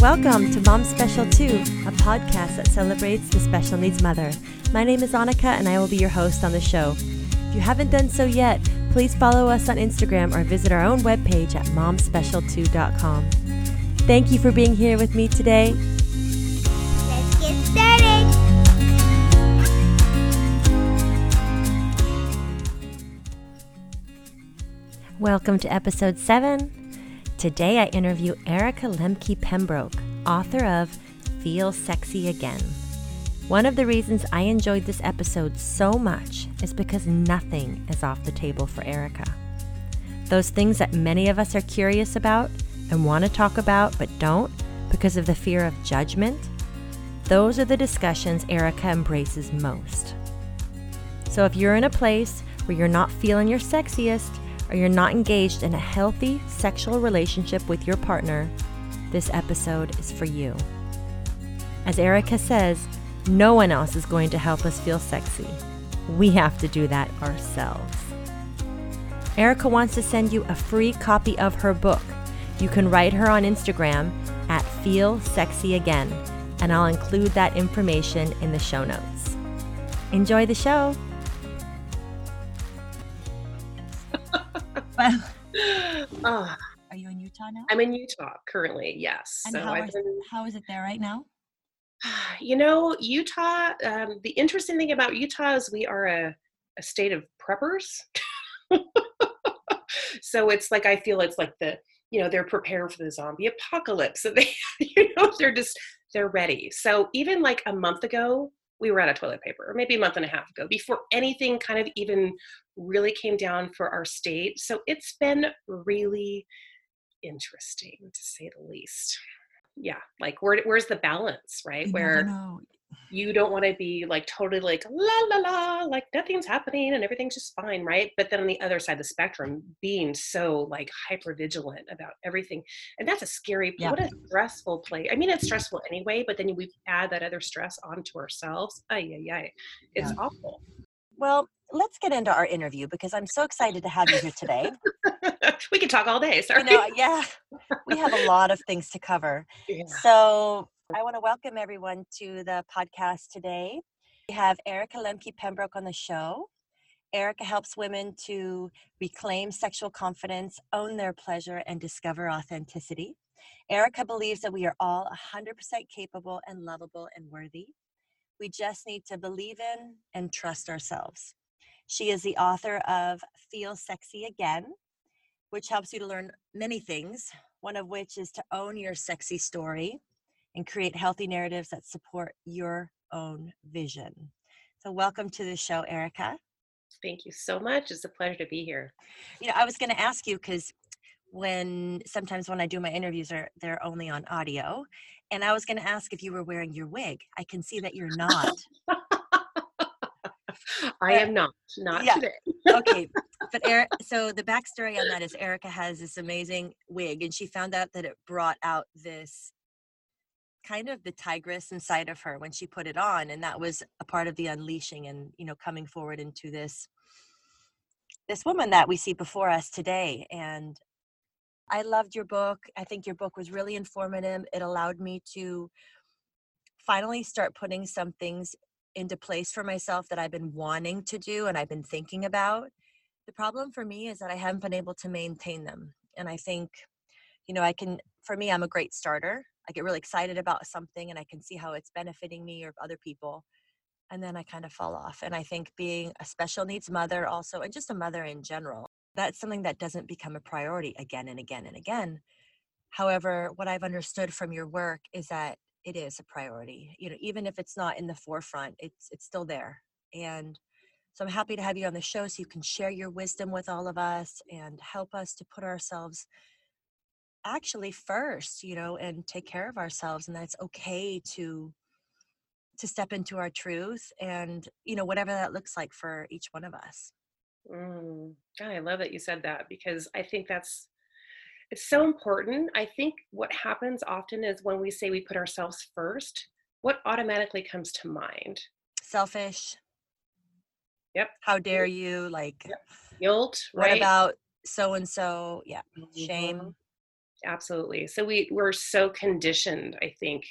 Welcome to Mom Special 2, a podcast that celebrates the special needs mother. My name is Annika and I will be your host on the show. If you haven't done so yet, please follow us on Instagram or visit our own webpage at momspecial2.com. Thank you for being here with me today. Let's get started. Welcome to episode 7. Today I interview Erica Lemke Pembroke, author of Feel Sexy Again. One of the reasons I enjoyed this episode so much is because nothing is off the table for Erica. Those things that many of us are curious about and want to talk about but don't because of the fear of judgment, those are the discussions Erica embraces most. So if you're in a place where you're not feeling your sexiest or you're not engaged in a healthy sexual relationship with your partner, this episode is for you. As Erica says, no one else is going to help us feel sexy. We have to do that ourselves. Erica wants to send you a free copy of her book. You can write her on Instagram at Feel Sexy Again, and I'll include that information in the show notes. Enjoy the show. Ah, are you in Utah now? I'm in Utah currently, yes. And so how is, been, how is it there right now? you know, Utah, um, the interesting thing about Utah is we are a, a state of preppers. so it's like, I feel it's like the, you know, they're prepared for the zombie apocalypse. And they, you know, they're just, they're ready. So even like a month ago, we were out of toilet paper, or maybe a month and a half ago, before anything kind of even really came down for our state. So it's been really interesting to say the least. Yeah, like where, where's the balance, right? You Where. You don't want to be like totally like la la la, like nothing's happening and everything's just fine, right? But then on the other side of the spectrum, being so like hyper vigilant about everything, and that's a scary, Yeah. what a stressful place. I mean, it's stressful anyway, but then we add that other stress onto ourselves. Ay ay ay, it's awful. Well, let's get into our interview because I'm so excited to have you here today. we could talk all day. Sorry. you know, yeah, we have a lot of things to cover. Yeah. So I want to welcome everyone to the podcast today. We have Erica Lemke Pembroke on the show. Erica helps women to reclaim sexual confidence, own their pleasure, and discover authenticity. Erica believes that we are all 100% capable and lovable and worthy. We just need to believe in and trust ourselves. She is the author of Feel Sexy Again, which helps you to learn many things, one of which is to own your sexy story and create healthy narratives that support your own vision. So, welcome to the show, Erica. Thank you so much. It's a pleasure to be here. You know, I was going to ask you because when sometimes when I do my interviews, are they're only on audio, and I was going to ask if you were wearing your wig. I can see that you're not. I am not, not Yeah. today. okay but Eric, so the backstory on that is erica has this amazing wig and she found out that it brought out this kind of the tigress inside of her when she put it on and that was a part of the unleashing and you know coming forward into this this woman that we see before us today and i loved your book i think your book was really informative it allowed me to finally start putting some things into place for myself that I've been wanting to do and I've been thinking about. The problem for me is that I haven't been able to maintain them. And I think, you know, I can, for me, I'm a great starter. I get really excited about something and I can see how it's benefiting me or other people. And then I kind of fall off. And I think being a special needs mother also, and just a mother in general, that's something that doesn't become a priority again and again and again. However, what I've understood from your work is that it is a priority. You know, even if it's not in the forefront, it's it's still there. And so I'm happy to have you on the show so you can share your wisdom with all of us and help us to put ourselves actually first, you know, and take care of ourselves and that's okay to to step into our truth and you know whatever that looks like for each one of us. Mm. God, I love that you said that because I think that's it's so important. I think what happens often is when we say we put ourselves first, what automatically comes to mind? Selfish. Yep. How dare you like Guilt, what right? about so and so? Yeah. Shame. Absolutely. So we we're so conditioned i think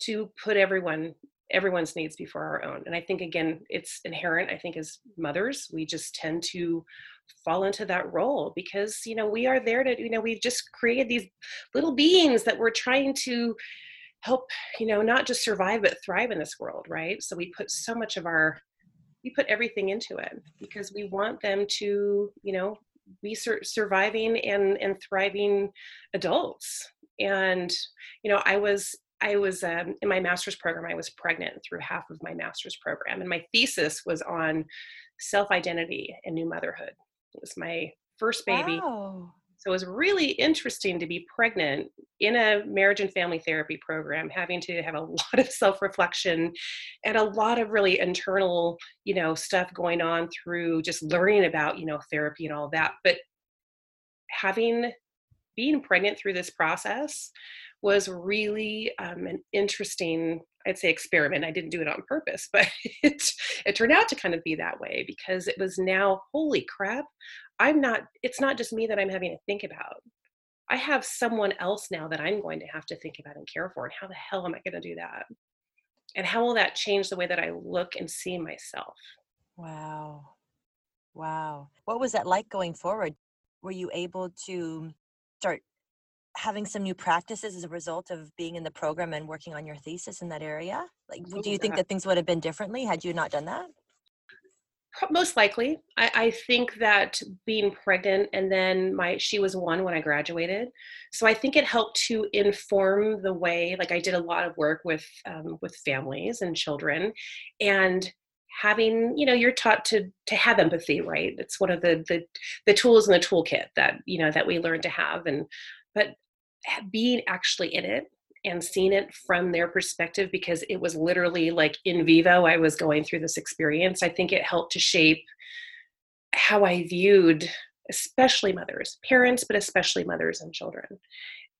to put everyone everyone's needs before our own. And i think again it's inherent i think as mothers we just tend to fall into that role because you know we are there to you know we've just created these little beings that we're trying to help you know not just survive but thrive in this world right? So we put so much of our we put everything into it because we want them to you know be sur- surviving and and thriving adults. And you know i was i was um, in my master's program i was pregnant through half of my master's program and my thesis was on self identity and new motherhood. It was my first baby. Wow. So it was really interesting to be pregnant in a marriage and family therapy program, having to have a lot of self reflection and a lot of really internal, you know, stuff going on through just learning about, you know, therapy and all that. But having being pregnant through this process was really um, an interesting i'd say experiment i didn't do it on purpose but it it turned out to kind of be that way because it was now holy crap i'm not it's not just me that i'm having to think about i have someone else now that i'm going to have to think about and care for and how the hell am i going to do that and how will that change the way that i look and see myself Wow. Wow. What was that like going forward? Were you able to start having some new practices as a result of being in the program and working on your thesis in that area? Like, do Oh, you think that things would have been differently had you not done that? Most likely. I, I think that being pregnant and then my she was one when i graduated. So i think it helped to inform the way like i did a lot of work with um, with families and children. And having you know you're taught to to have empathy right? It's one of the the, the tools in the toolkit that you know that we learn to have. And but being actually in it and seen it from their perspective because it was literally like in vivo i was going through this experience. I think it helped to shape how i viewed especially mothers parents but especially mothers and children.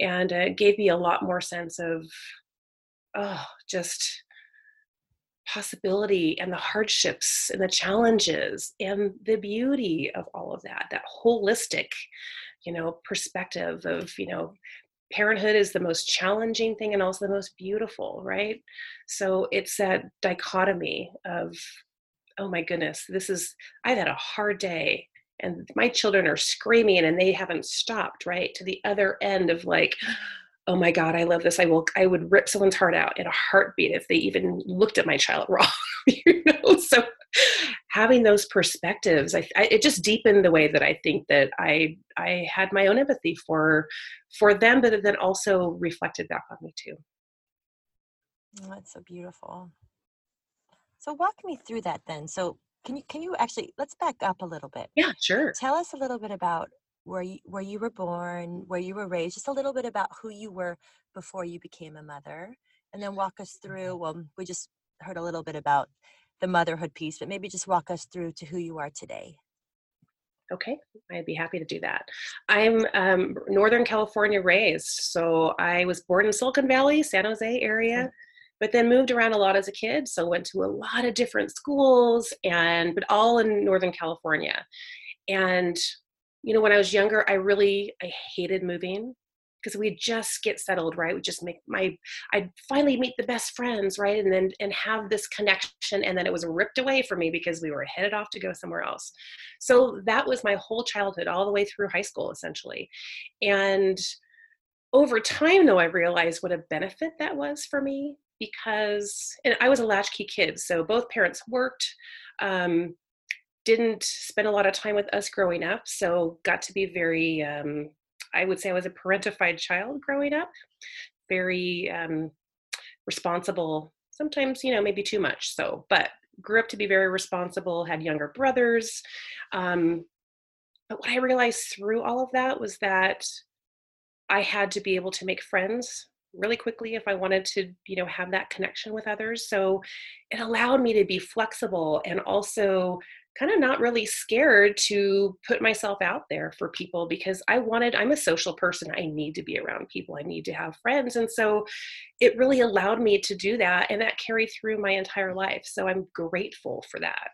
And it gave me a lot more sense of oh just possibility and the hardships and the challenges and the beauty of all of that that holistic you know perspective of you know parenthood is the most challenging thing and also the most beautiful right? So it's that dichotomy of oh my goodness this is i've had a hard day and my children are screaming and they haven't stopped right to the other end of like oh my god i love this i will i would rip someone's heart out in a heartbeat if they even looked at my child wrong you know so having those perspectives I, I it just deepened the way that i think that i i had my own empathy for for them but it then also reflected back on me too Oh, that's so beautiful. So walk me through that then. So can you can you actually let's back up a little bit. yeah sure Tell us a little bit about where you where you were born, where you were raised, just a little bit about who you were before you became a mother, and then walk us through. Well, we just heard a little bit about the motherhood piece, but maybe just walk us through to who you are today. Okay, I'd be happy to do that. I'm um, Northern California raised, so I was born in Silicon Valley, San Jose area, but then moved around a lot as a kid. So went to a lot of different schools, and but all in Northern California. And you know, when I was younger, I really I hated moving because we just get settled, right? We just make my I'd finally meet the best friends, right? And then and have this connection, and then it was ripped away from me because we were headed off to go somewhere else. So that was my whole childhood, all the way through high school, essentially. And over time, though, I realized what a benefit that was for me because and I was a latchkey kid. So both parents worked, um, didn't spend a lot of time with us growing up. So got to be very, um, I would say I was a parentified child growing up, very um, responsible, sometimes, you know, maybe too much. So, but grew up to be very responsible, had younger brothers. Um, but what I realized through all of that was that I had to be able to make friends really quickly if I wanted to, you know, have that connection with others. So it allowed me to be flexible and also kind of not really scared to put myself out there for people because I wanted, I'm a social person. I need to be around people. I need to have friends. And so it really allowed me to do that. And that carried through my entire life. So I'm grateful for that.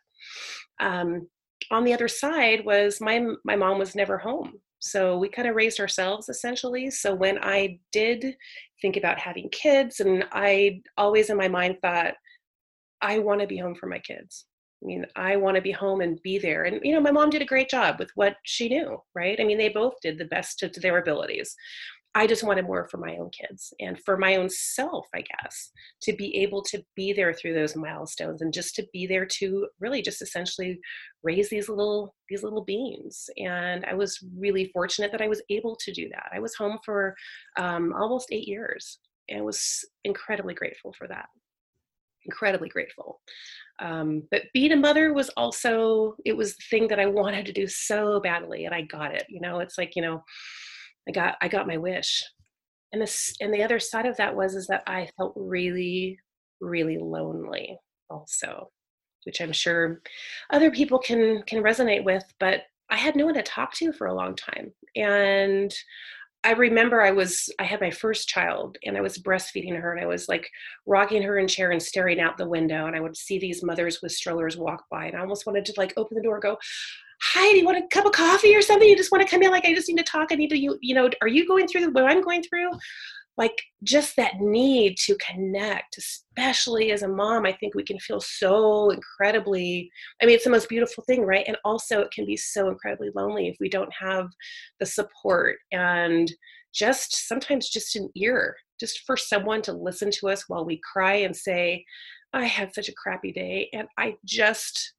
Um, on the other side was my my mom was never home So we kind of raised ourselves essentially. So when I did think about having kids, and I always in my mind thought, I want to be home for my kids. I mean, I want to be home and be there. And, you know, my mom did a great job with what she knew, right? I mean, they both did the best to, to their abilities. I just wanted more for my own kids and for my own self, I guess, to be able to be there through those milestones and just to be there to really just essentially raise these little these little beings. And I was really fortunate that I was able to do that. I was home for um, almost eight years and was incredibly grateful for that. Incredibly grateful. Um, but being a mother was also it was the thing that I wanted to do so badly, and I got it. You know, it's like you know I got I got my wish. And this and the other side of that was is that I felt really, really lonely also, which I'm sure other people can can resonate with, but I had no one to talk to for a long time. And I remember I was I had my first child and I was breastfeeding her and I was like rocking her in chair and staring out the window and I would see these mothers with strollers walk by and I almost wanted to like open the door go hi, do you want a cup of coffee or something? You just want to come in like I just need to talk. I need to you you know, are you going through what I'm going through? Like just that need to connect, especially as a mom, I think we can feel so incredibly I mean, it's the most beautiful thing, right? And also it can be so incredibly lonely if we don't have the support and just sometimes just an ear, just for someone to listen to us while we cry and say, I had such a crappy day and I just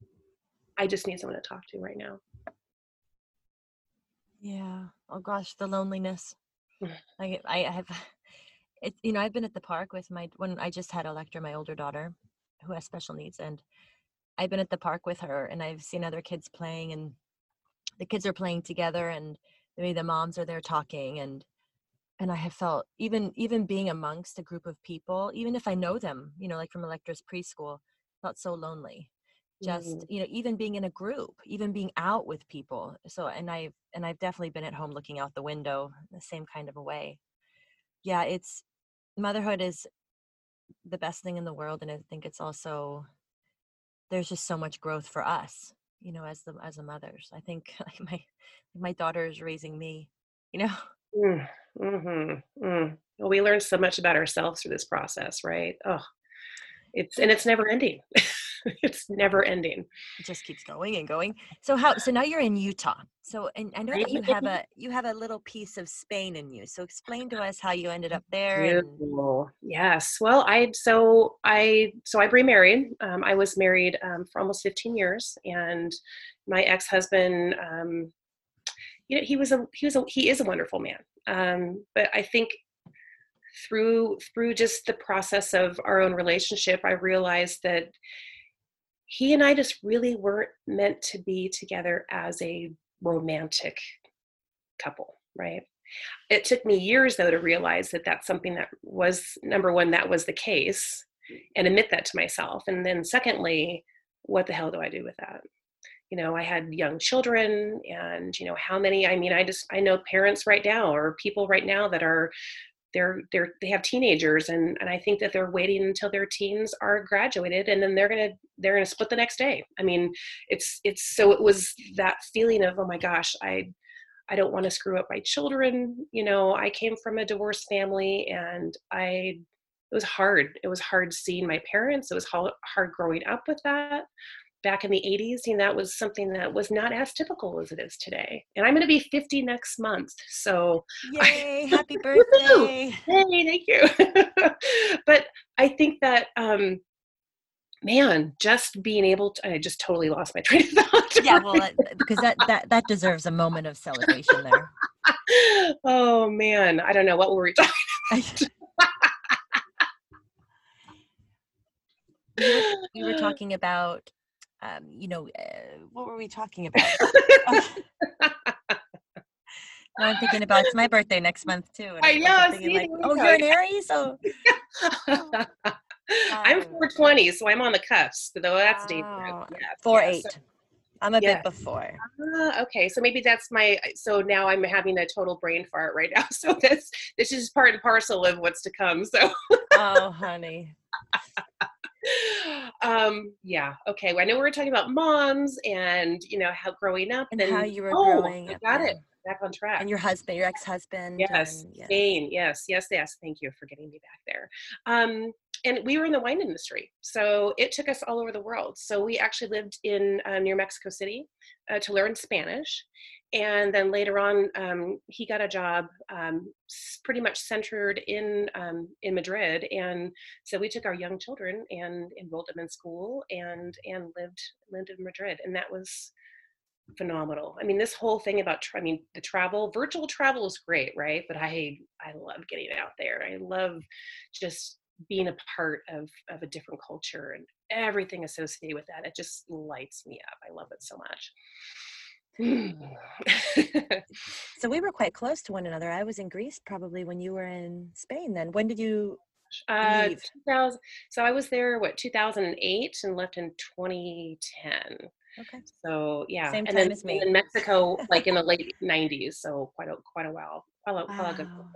I just need someone to talk to right now. Yeah. Oh gosh, the loneliness. Mm. I I have it you know, I've been at the park with my when I just had Electra, my older daughter, who has special needs, and I've been at the park with her and I've seen other kids playing and the kids are playing together and maybe the moms are there talking and and I have felt even even being amongst a group of people, even if I know them, you know, like from Electra's preschool, felt so lonely just Mm. you know even being in a group even being out with people so and i've and i've definitely been at home looking out the window the same kind of a way yeah it's motherhood is the best thing in the world and i think it's also there's just so much growth for us you know as the as the mothers i think like my my daughter is raising me you know Mm, mhm, mm. Well, we learn so much about ourselves through this process, right? Oh, it's and it's never ending. it's never ending. it just keeps going and going so how so now you're in utah so and i know that you have a you have a little piece of spain in you so explain to us how you ended up there and Yes. Well, I so I so I remarried. Um, I was married um, for almost 15 years, and my ex-husband, um, you know, he was a he was a he is a wonderful man. Um, but I think through through just the process of our own relationship, I realized that he and I just really weren't meant to be together as a romantic couple, right? It took me years though to realize that that's something that was number one, that was the case, and admit that to myself. And then secondly, what the hell do I do with that? You know, I had young children, and you know, how many? I mean, I just I know parents right now or people right now that are they're they're they have teenagers and and I think that they're waiting until their teens are graduated and then they're gonna they're gonna split the next day. I mean, it's it's so it was that feeling of oh my gosh, I I don't want to screw up my children. You know, I came from a divorced family and I it was hard. It was hard seeing my parents. It was hard hard growing up with that back in the 80s. You know, that was something that was not as typical as it is today. And I'm going to be 50 next month. So yay happy birthday Hey, thank you. but I think that, um, man, just being able to, I just totally lost my train of thought. yeah well that- because that that that deserves a moment of celebration there oh man, I don't know. What were we talking were, we were talking about um, you know uh, what were we talking about now i'm thinking about it's my birthday next month too and I know, I'm see, like oh you're an aries so I'm Um, 420, so I'm on the cusp, though that's dangerous. Yeah, four yeah, eight so- i'm a yeah. bit before Ah, okay, so maybe that's my. So now I'm having a total brain fart right now. So this this is part and parcel of what's to come. So oh honey um yeah okay well, i know we were talking about moms and you know how growing up and how you were oh, growing I got it back on track. And your husband, your ex-husband. Yes, and- yes. Spain. Yes, yes, yes. Thank you for getting me back there. Um, and we were in the wine industry, so it took us all over the world. So we actually lived in uh, near Mexico City uh, to learn Spanish, and then later on, um, he got a job um, pretty much centered in um, in Madrid, and so we took our young children and enrolled them in school and and lived lived in Madrid, and that was phenomenal. I mean, this whole thing about, tra- I mean, the travel, virtual travel is great, right? But I, I love getting out there. I love just being a part of of a different culture and everything associated with that. It just lights me up. I love it so much. So we were quite close to one another. I was in Greece probably when you were in Spain. Then when did you? uh, Leave. 2000, so I was there, what, 2008 and left in 2010. Okay. So yeah, Same and time then, as me. then Mexico, like in the late '90s, so quite a quite a while, quite a, quite a good Wow. little.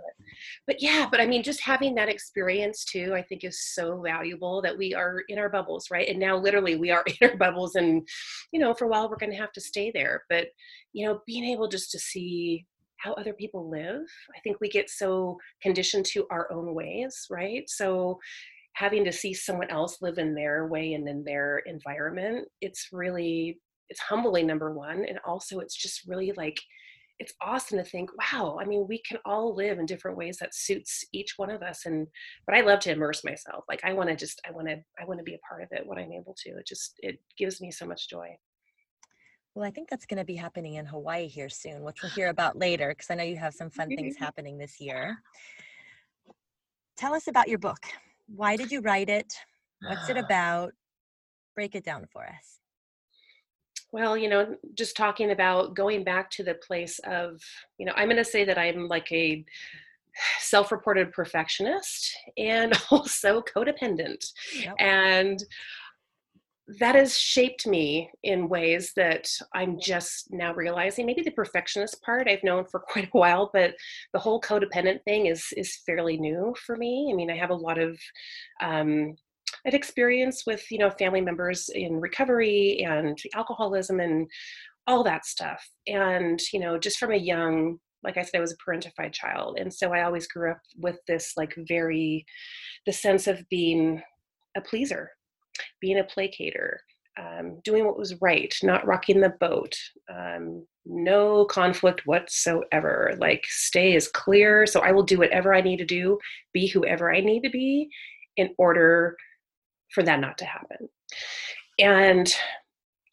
But yeah, but I mean, just having that experience too, I think is so valuable that we are in our bubbles, right? And now, literally, we are in our bubbles, and you know, for a while, we're going to have to stay there. But you know, being able just to see how other people live, I think we get so conditioned to our own ways, right? So having to see someone else live in their way and in their environment it's really it's humbling number one and also it's just really like it's awesome to think wow i mean we can all live in different ways that suits each one of us and but i love to immerse myself like i want to just i want to i want to be a part of it when i'm able to it just it gives me so much joy Well, I think that's going to be happening in Hawaii here soon, which we'll hear about later because I know you have some fun things happening this year. Tell us about your book. Why did you write it? What's it about? Break it down for us. Well, you know, just talking about going back to the place of, you know, I'm going to say that I'm like a self reported perfectionist and also codependent. Yep. And that has shaped me in ways that I'm just now realizing. Maybe the perfectionist part I've known for quite a while, but the whole codependent thing is is fairly new for me. I mean, I have a lot of um, I've experienced with you know family members in recovery and alcoholism and all that stuff. And you know, just from a young, like I said, I was a parentified child, and so I always grew up with this like very, the sense of being a pleaser, being a placater, um, doing what was right, not rocking the boat, um, no conflict whatsoever. Like stay as clear. So I will do whatever I need to do, be whoever I need to be, in order for that not to happen. And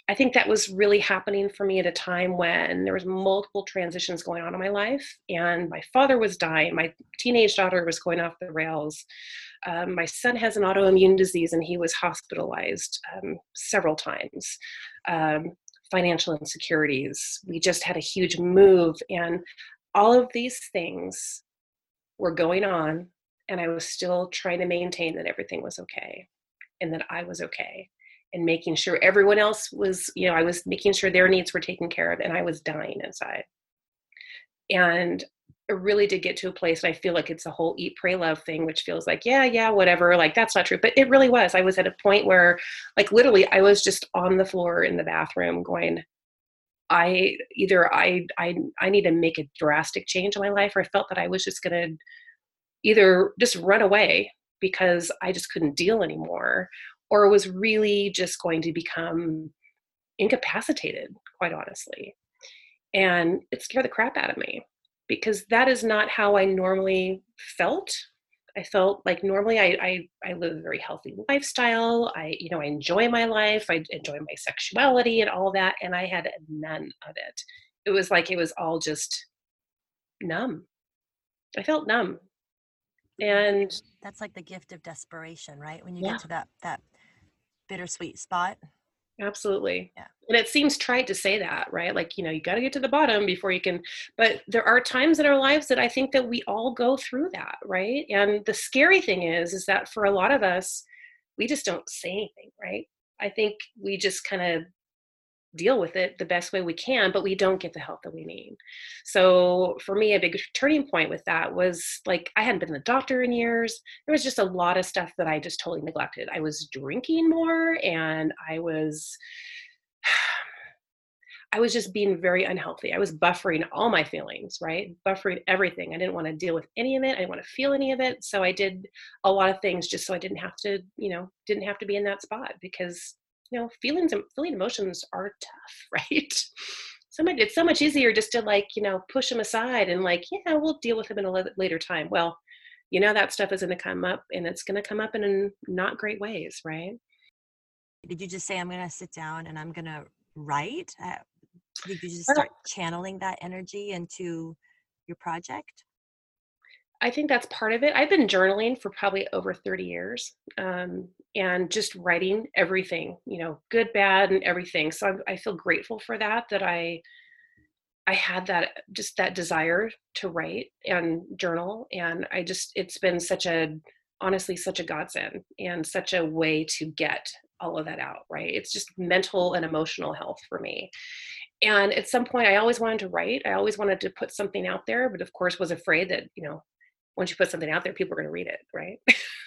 I think that was really happening for me at a time when there was multiple transitions going on in my life, and my father was dying. My teenage daughter was going off the rails. Um, my son has an autoimmune disease, and he was hospitalized um, several times. Um, financial insecurities. We just had a huge move, and all of these things were going on, and I was still trying to maintain that everything was okay and that I was okay and making sure everyone else was, you know, I was making sure their needs were taken care of and I was dying inside. And I really did get to a place, and I feel like it's a whole eat, pray, love thing, which feels like, yeah, yeah, whatever. Like, that's not true. But it really was. I was at a point where, like, literally, I was just on the floor in the bathroom going, I either I I I need to make a drastic change in my life, or I felt that I was just gonna either just run away because I just couldn't deal anymore, or was really just going to become incapacitated, quite honestly. And it scared the crap out of me because that is not how I normally felt. I felt like normally I, I, I live a very healthy lifestyle. I, you know, I enjoy my life. I enjoy my sexuality and all that. And I had none of it. It was like it was all just numb. I felt numb. And That's like the gift of desperation, right? When you Yeah. get to that that bittersweet spot. Absolutely. Yeah. And it seems trite to say that, right? Like, you know, you got to get to the bottom before you can, but there are times in our lives that I think that we all go through that, right? And the scary thing is, is that for a lot of us, we just don't say anything, right? I think we just kind of deal with it the best way we can, but we don't get the help that we need. So for me, a big turning point with that was like I hadn't been to the doctor in years. There was just a lot of stuff that I just totally neglected. I was drinking more and I was I was just being very unhealthy. I was buffering all my feelings, right? Buffering everything. I didn't want to deal with any of it. I didn't want to feel any of it. So I did a lot of things just so I didn't have to, you know, didn't have to be in that spot because, you know, feelings and feeling emotions are tough, right? So much, it's so much easier just to like, you know, push them aside and like, yeah, we'll deal with them in a later time. Well, you know, that stuff is going to come up and it's going to come up in not great ways, right? Did you just say, I'm going to sit down and I'm going to write? Uh, did you just start channeling that energy into your project? I think that's part of it. I've been journaling for probably over 30 years um, and just writing everything, you know, good, bad, and everything. So I, I feel grateful for that, that I. I had that just that desire to write and journal and I just it's been such a honestly such a godsend and such a way to get all of that out right it's just mental and emotional health for me and at some point i always wanted to write i always wanted to put something out there but of course was afraid that you know once you put something out there people are going to read it right?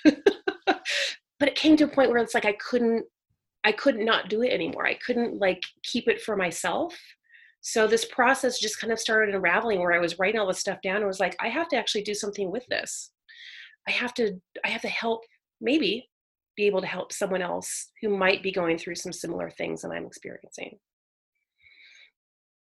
But it came to a point where it's like i couldn't i couldn't not do it anymore. I couldn't like keep it for myself. So this process just kind of started unraveling where i was writing all this stuff down and was like i have to actually do something with this. I have to i have to help maybe be able to help someone else who might be going through some similar things that i'm experiencing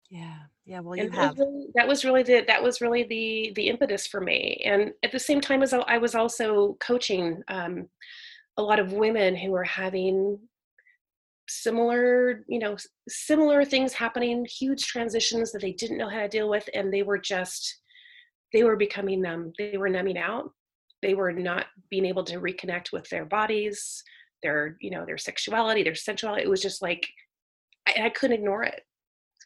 yeah. Yeah. Well, you and have. That was, really, that was really the that was really the the impetus for me. And at the same time as I was also coaching um, a lot of women who were having similar, you know, similar things happening, huge transitions that they didn't know how to deal with, and they were just they were becoming numb. They were numbing out. They were not being able to reconnect with their bodies, their you know their sexuality, their sensuality. It was just like I, I couldn't ignore it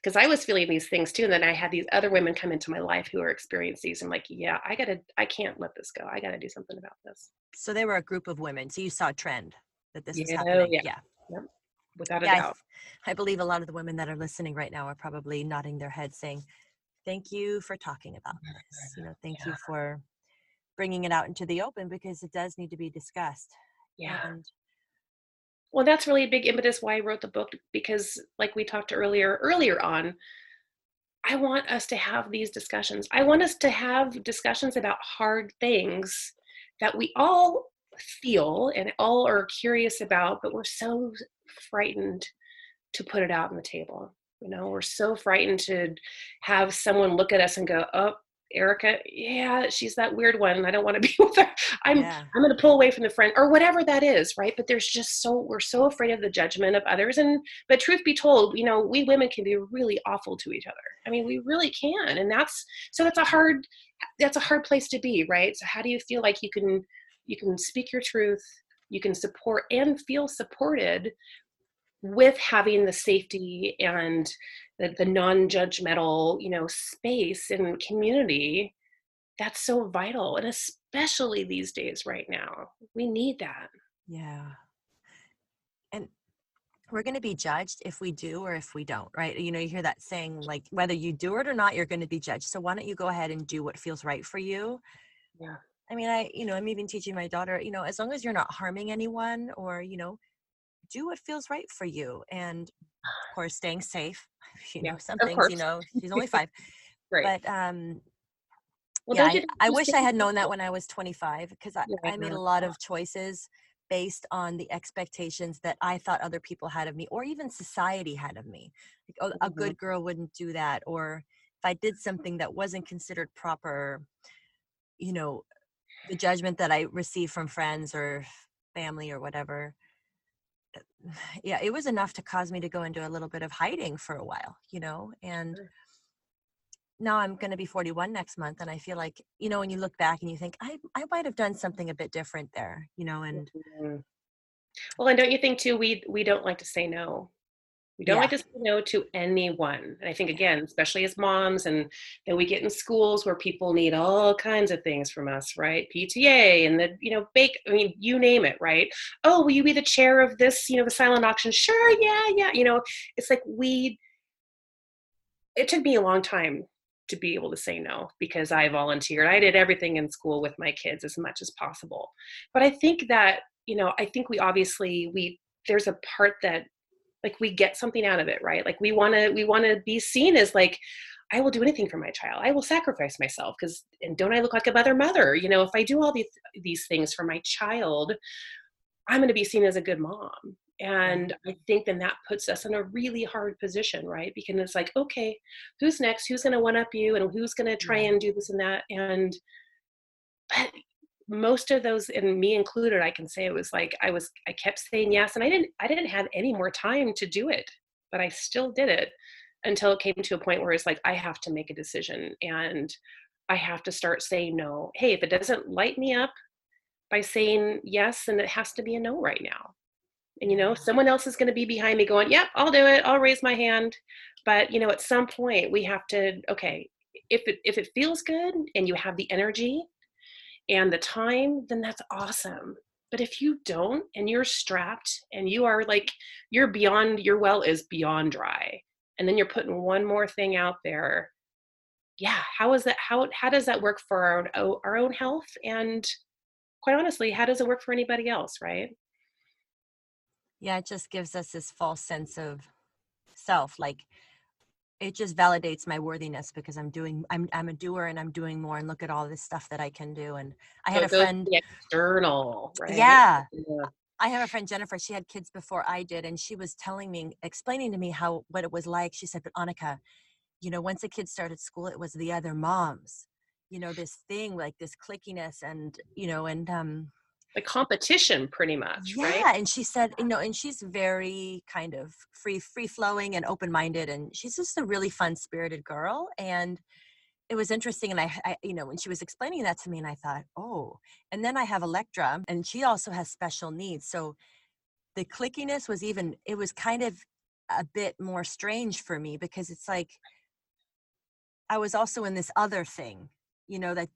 because I was feeling these things too. And then I had these other women come into my life who are experiencing these. I'm like, yeah, I gotta, I can't let this go. I gotta do something about this. So they were a group of women. So you saw a trend that this yeah, was happening. Yeah. yeah. Yep. Without a yeah, doubt. I, I believe a lot of the women that are listening right now are probably nodding their head saying, thank you for talking about this. You know, thank yeah. you for bringing it out into the open because it does need to be discussed. Yeah. And well that's really a big impetus why i wrote the book because like we talked earlier earlier on i want us to have these discussions. I want us to have discussions about hard things that we all feel and all are curious about but we're so frightened to put it out on the table you know? We're so frightened to have someone look at us and go oh Erica, yeah, she's that weird one. And I don't want to be with her. I'm yeah. I'm going to pull away from the friend or whatever that is, right? But there's just so we're so afraid of the judgment of others. And but truth be told, you know, we women can be really awful to each other. I mean, we really can, and that's so that's a hard that's a hard place to be, right? So how do you feel like you can you can speak your truth, you can support and feel supported with having the safety and the, the non-judgmental you know space and community that's so vital and especially these days right now we need that. Yeah. And we're going to be judged if we do or if we don't right? You know you hear that saying like whether you do it or not you're going to be judged. So why don't you go ahead and do what feels right for you? Yeah. I mean i you know i'm even teaching my daughter you know as long as you're not harming anyone or you know do what feels right for you and of course staying safe you know some things you know she's only five right. but um well, yeah, I, I wish I had known that when I was 25 because I, yeah, I made a lot of choices based on the expectations that I thought other people had of me or even society had of me. Like, oh, mm-hmm. a good girl wouldn't do that. Or if I did something that wasn't considered proper, you know, the judgment that I received from friends or family or whatever yeah, it was enough to cause me to go into a little bit of hiding for a while, you know, and sure. now I'm going to be 41 next month. And I feel like, you know, when you look back and you think, I, I might have done something a bit different there, you know, and. Mm-hmm. Well, and don't you think too, we, we don't like to say no. We don't yeah. like to say no to anyone. And I think again, especially as moms, and then we get in schools where people need all kinds of things from us, right? PTA and the, you know, bake, I mean, you name it, right? Oh, will you be the chair of this, you know, the silent auction? Sure, yeah, yeah. You know, it's like we it took me a long time to be able to say no because I volunteered. I did everything in school with my kids as much as possible. But I think that, you know, I think we obviously we there's a part that like we get something out of it right? Like we want to we want to be seen as like i will do anything for my child. I will sacrifice myself because and don't i look like a mother mother? You know if i do all these these things for my child i'm going to be seen as a good mom. And i think then that puts us in a really hard position right? Because it's like okay who's next? Who's going to one up you? And who's going to try and do this and that? And but most of those and me included i can say it was like i was i kept saying yes and i didn't i didn't have any more time to do it but i still did it until it came to a point where it's like i have to make a decision and i have to start saying no. Hey if it doesn't light me up by saying yes then it has to be a no right now. And you know someone else is going to be behind me going yep i'll do it i'll raise my hand. But you know at some point we have to okay if it if it feels good and you have the energy and the time, then that's awesome. But if you don't and you're strapped and you are like, you're beyond, your well is beyond dry, and then you're putting one more thing out there, yeah, how is that? How, how does that work for our, our own health? And quite honestly, how does it work for anybody else, right? Yeah, it just gives us this false sense of self. Like, it just validates my worthiness because I'm doing I'm I'm a doer and I'm doing more and look at all this stuff that I can do and I had a friend external, right? yeah Yeah. I have a friend Jennifer she had kids before I did and she was telling me explaining to me how what it was like she said but Annika you know once the kids started school it was the other moms you know this thing like this cliquiness and you know and um The competition, pretty much, yeah right? and she said you know and she's very kind of free free flowing and open minded and she's just a really fun spirited girl and it was interesting and I, I you know when she was explaining that to me and i thought oh and then i have electra and she also has special needs so the cliquiness was even it was kind of a bit more strange for me because it's like i was also in this other thing you know that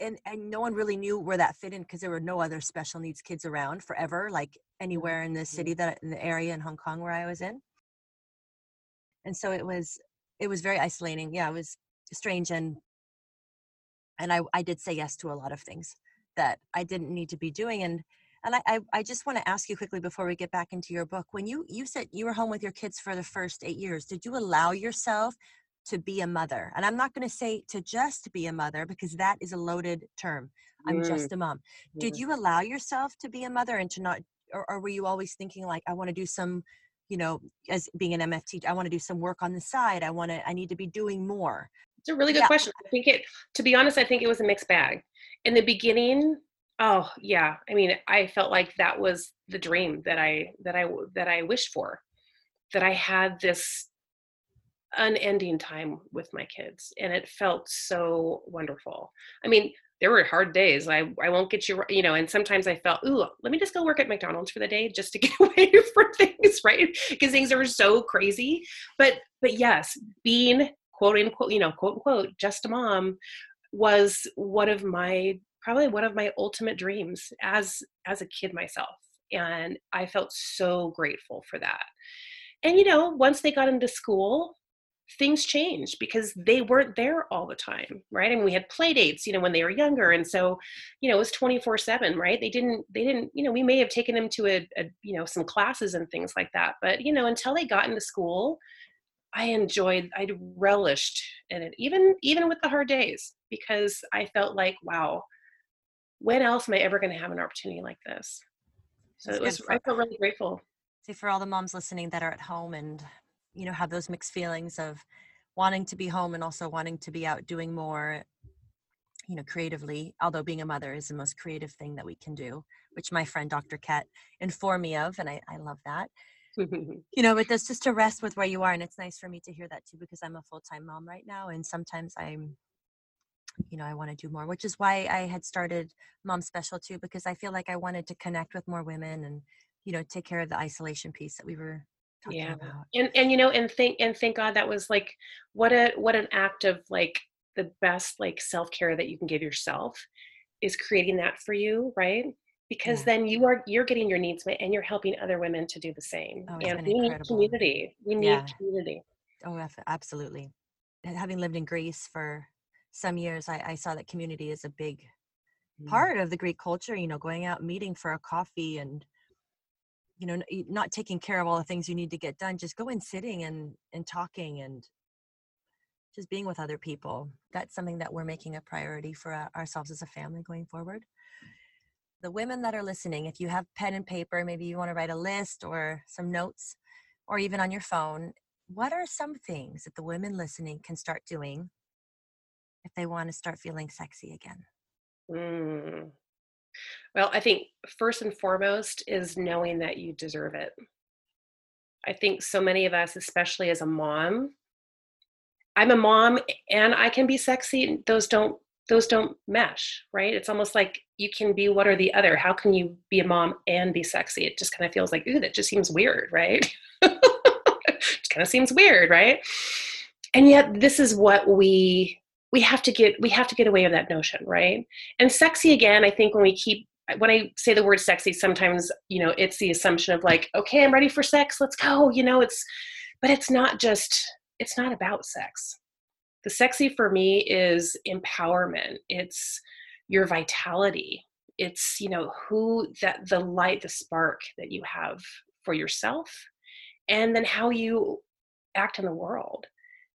and and no one really knew where that fit in because there were no other special needs kids around forever like mm-hmm, anywhere in the city mm-hmm. that in the area in hong kong where i was in. And so it was it was very isolating. Yeah it was strange and and i i did say yes to a lot of things that i didn't need to be doing and and i i, I just want to ask you quickly before we get back into your book. When you you said you were home with your kids for the first eight years did you allow yourself to be a mother and i'm not going to say to just be a mother because that is a loaded term i'm Mm, just a mom did you allow yourself to be a mother and to not or, or were you always thinking like i want to do some you know as being an mft i want to do some work on the side i want to i need to be doing more It's a really good Yeah. question. I think it, to be honest, I think it was a mixed bag. In the beginning, oh yeah, I mean, I felt like that was the dream that I that I that I wished for, that I had this unending time with my kids, and it felt so wonderful. I mean, there were hard days. I I won't get you, you know, and sometimes I felt, ooh, let me just go work at McDonald's for the day just to get away from things, right? Because things are so crazy. But but yes, being quote unquote, you know, quote unquote, just a mom was one of my probably one of my ultimate dreams as as a kid myself. And I felt so grateful for that. And you know, once they got into school, things changed because they weren't there all the time, right? And we had play dates, you know, when they were younger. And so, you know, it was 24 seven, right? They didn't, they didn't, you know, we may have taken them to a, a, you know, some classes and things like that. But, you know, until they got into school, I enjoyed, I relished in it, even, even with the hard days, because I felt like, wow, when else am I ever going to have an opportunity like this? So That's it was, I felt really grateful. see for all the moms listening that are at home and you know have those mixed feelings of wanting to be home and also wanting to be out doing more you know creatively although being a mother is the most creative thing that we can do which my friend dr kat informed me of and i, I love that. You know but that's just to rest with where you are and it's nice for me to hear that too because i'm a full-time mom right now and sometimes i'm you know i want to do more which is why i had started mom special 2 because i feel like i wanted to connect with more women and you know take care of the isolation piece that we were Yeah. about and and you know and thank and thank god that was like what a what an act of like the best like self-care that you can give yourself is creating that for you right because Yeah. then you are you're getting your needs met and you're helping other women to do the same Oh, and we need community we need Yeah. community Oh, absolutely. Having lived in Greece for some years, I, I saw that community is a big Mm. part of the Greek culture. You know, going out, meeting for a coffee, and you know not taking care of all the things you need to get done just go in sitting and and talking and just being with other people. That's something that we're making a priority for uh, ourselves as a family going forward. The women that are listening if you have pen and paper maybe you want to write a list or some notes or even on your phone what are some things that the women listening can start doing if they want to start feeling sexy again? Mm. Well, I think first and foremost is knowing that you deserve it. I think so many of us, especially as a mom, I'm a mom and I can be sexy. Those don't those don't mesh, right? It's almost like you can be one or the other. How can you be a mom and be sexy? It just kind of feels like, ooh, that just seems weird, right? it kind of seems weird, right? And yet this is what we we have to get we have to get away of that notion right? And sexy again i think when we keep when i say the word sexy sometimes you know it's the assumption of like okay i'm ready for sex let's go you know it's but it's not just it's not about sex. The sexy for me is empowerment. It's your vitality. It's you know who that the light the spark that you have for yourself and then how you act in the world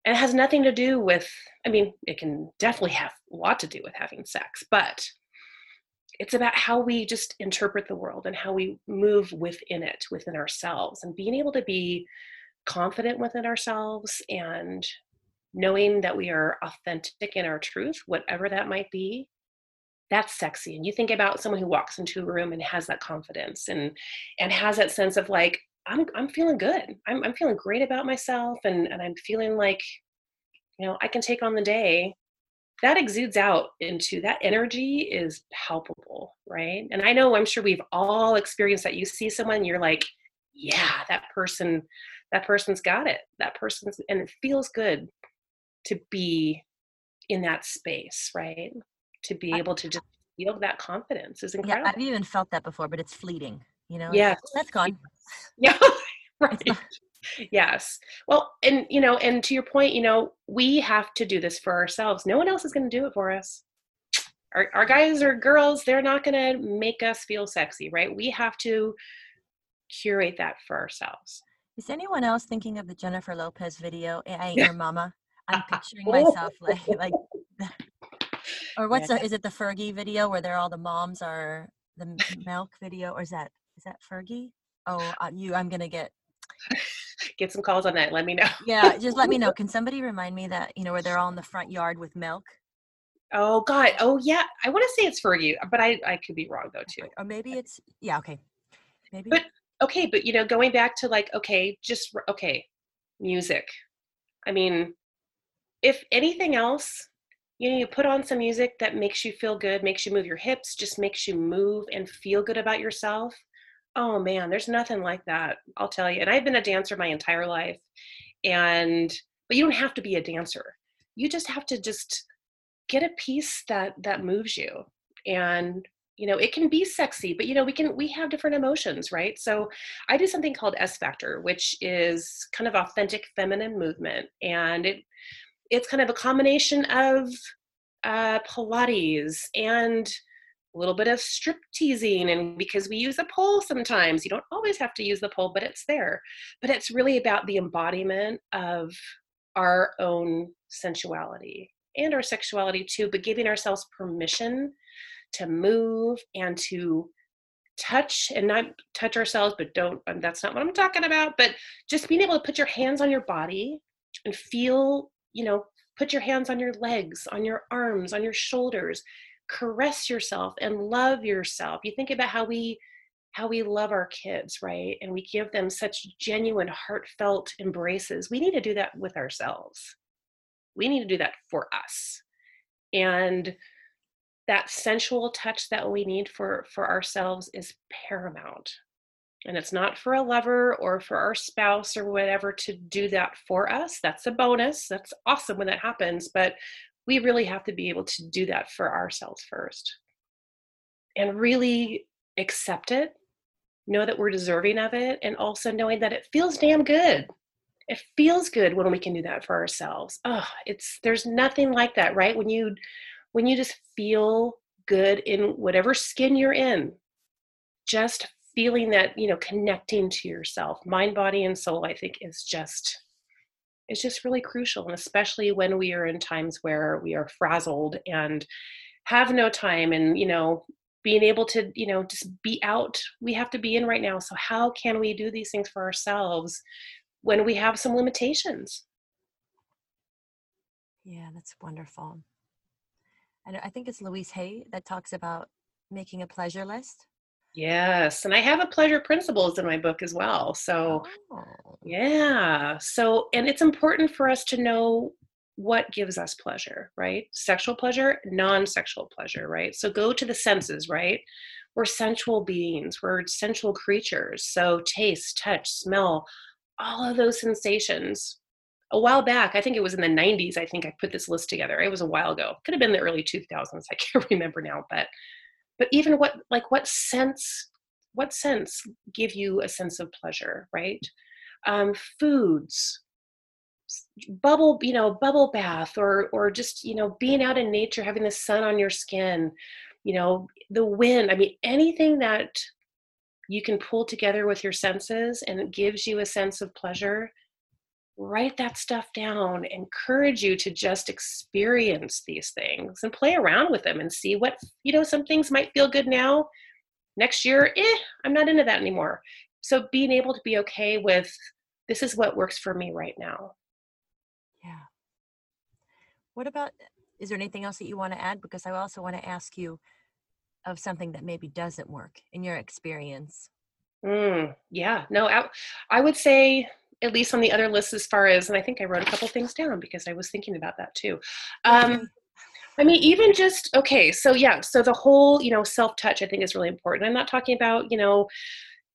it has nothing to do with i mean it can definitely have a lot to do with having sex but it's about how we just interpret the world and how we move within it within ourselves and being able to be confident within ourselves and knowing that we are authentic in our truth whatever that might be that's sexy. And you think about someone who walks into a room and has that confidence and and has that sense of like I'm I'm feeling good. I'm I'm feeling great about myself and and I'm feeling like you know, I can take on the day. That exudes out into that energy is palpable, right? And I know I'm sure we've all experienced that. You see someone, you're like, yeah, that person, that person's got it. That person's and it feels good to be in that space, right? To be able to just feel that confidence is incredible. yeah i've even felt that before but it's fleeting you know Yes. that's gone Yeah, right. Yes. Well, and you know, and to your point, you know, we have to do this for ourselves. No one else is going to do it for us. Our, our guys or girls, they're not going to make us feel sexy, right? We have to curate that for ourselves. Is anyone else thinking of the Jennifer Lopez video? "I Ain't Your Mama. I'm picturing myself like like, or what's Yeah. the, is it the Fergie video where they're all the moms are the milk video, or is that is that Fergie? Oh, uh, you, I'm gonna get Get some calls on that. Let me know. yeah. Just let me know. Can somebody remind me that you know where they're all in the front yard with milk, Oh God. Oh yeah. I want to say it's Fergie, but I I could be wrong though too. or maybe it's yeah. Okay, maybe. But okay, but you know, going back to like, okay, just okay, music. I mean, if anything else, you know, you put on some music that makes you feel good, makes you move your hips, just makes you move and feel good about yourself. Oh man, there's nothing like that. I'll tell you. And I've been a dancer my entire life. And but you don't have to be a dancer. You just have to just get a piece that that moves you. And you know, it can be sexy, but you know, we can we have different emotions, right? So I do something called S Factor, which is kind of authentic feminine movement. And it it's kind of a combination of uh, Pilates and a little bit of strip teasing. And because we use a pole sometimes, you don't always have to use the pole, but it's there. But it's really about the embodiment of our own sensuality and our sexuality too, but giving ourselves permission to move and to touch and not touch ourselves, but don't, um, that's not what I'm talking about, but just being able to put your hands on your body and feel, you know, put your hands on your legs, on your arms, on your shoulders, caress yourself and love yourself. You think about how we how we love our kids, right? And we give them such genuine, heartfelt embraces. We need to do that with ourselves. We need to do that for us. And that sensual touch that we need for for ourselves is paramount and it's not for a lover or for our spouse or whatever to do that for us that's a bonus that's awesome when that happens but we really have to be able to do that for ourselves first and really accept it know that we're deserving of it and also knowing that it feels damn good. It feels good when we can do that for ourselves. Oh it's there's nothing like that right? When you when you just feel good in whatever skin you're in. Just feeling that you know connecting to yourself. Mind body and soul i think is just is just really crucial and especially when we are in times where we are frazzled and have no time and you know being able to you know just be out we have to be in right now so how can we do these things for ourselves when we have some limitations Yeah, that's wonderful. And I think it's Louise Hay that talks about making a pleasure list. Yes and i have a pleasure principles in my book as well so Oh, yeah so and it's important for us to know what gives us pleasure right? Sexual pleasure non-sexual pleasure right? So go to the senses right? We're sensual beings we're sensual creatures so taste touch smell all of those sensations. A while back i think it was in the 90s i think i put this list together it was a while ago could have been the early 2000s i can't remember now but but even what like what sense what sense give you a sense of pleasure right? Um, foods bubble you know bubble bath or or just you know being out in nature having the sun on your skin you know the wind i mean anything that you can pull together with your senses and it gives you a sense of pleasure write that stuff down encourage you to just experience these things and play around with them and see what you know some things might feel good now next year eh i'm not into that anymore so being able to be okay with this is what works for me right now yeah. What about, is there anything else that you want to add? Because I also want to ask you of something that maybe doesn't work in your experience. Mm, yeah, no, I, I would say at least on the other list as far as, and I think I wrote a couple things down because I was thinking about that too. Um, I mean, even just okay, so yeah, so the whole you know self touch I think is really important. I'm not talking about you know,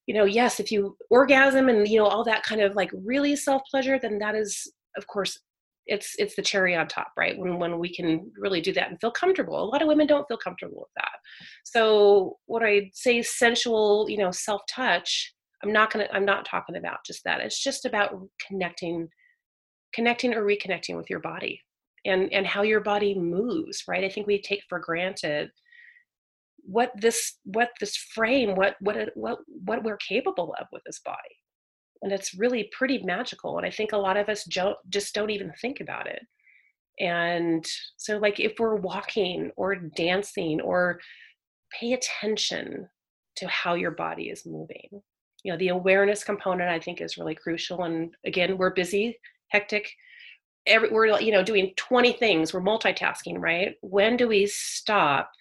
you know, yes, if you orgasm and you know all that kind of like really self pleasure, then that is of course it's it's the cherry on top, right? When when we can really do that and feel comfortable. A lot of women don't feel comfortable with that. So what I say sensual, you know, self touch. I'm not gonna. I'm not talking about just that. It's just about connecting, connecting or reconnecting with your body and and how your body moves. Right. I think we take for granted what this what this frame what what what what we're capable of with this body and it's really pretty magical and i think a lot of us jo- just don't even think about it and so like if we're walking or dancing or pay attention to how your body is moving you know the awareness component i think is really crucial and again we're busy hectic every we're you know doing 20 things we're multitasking right when do we stop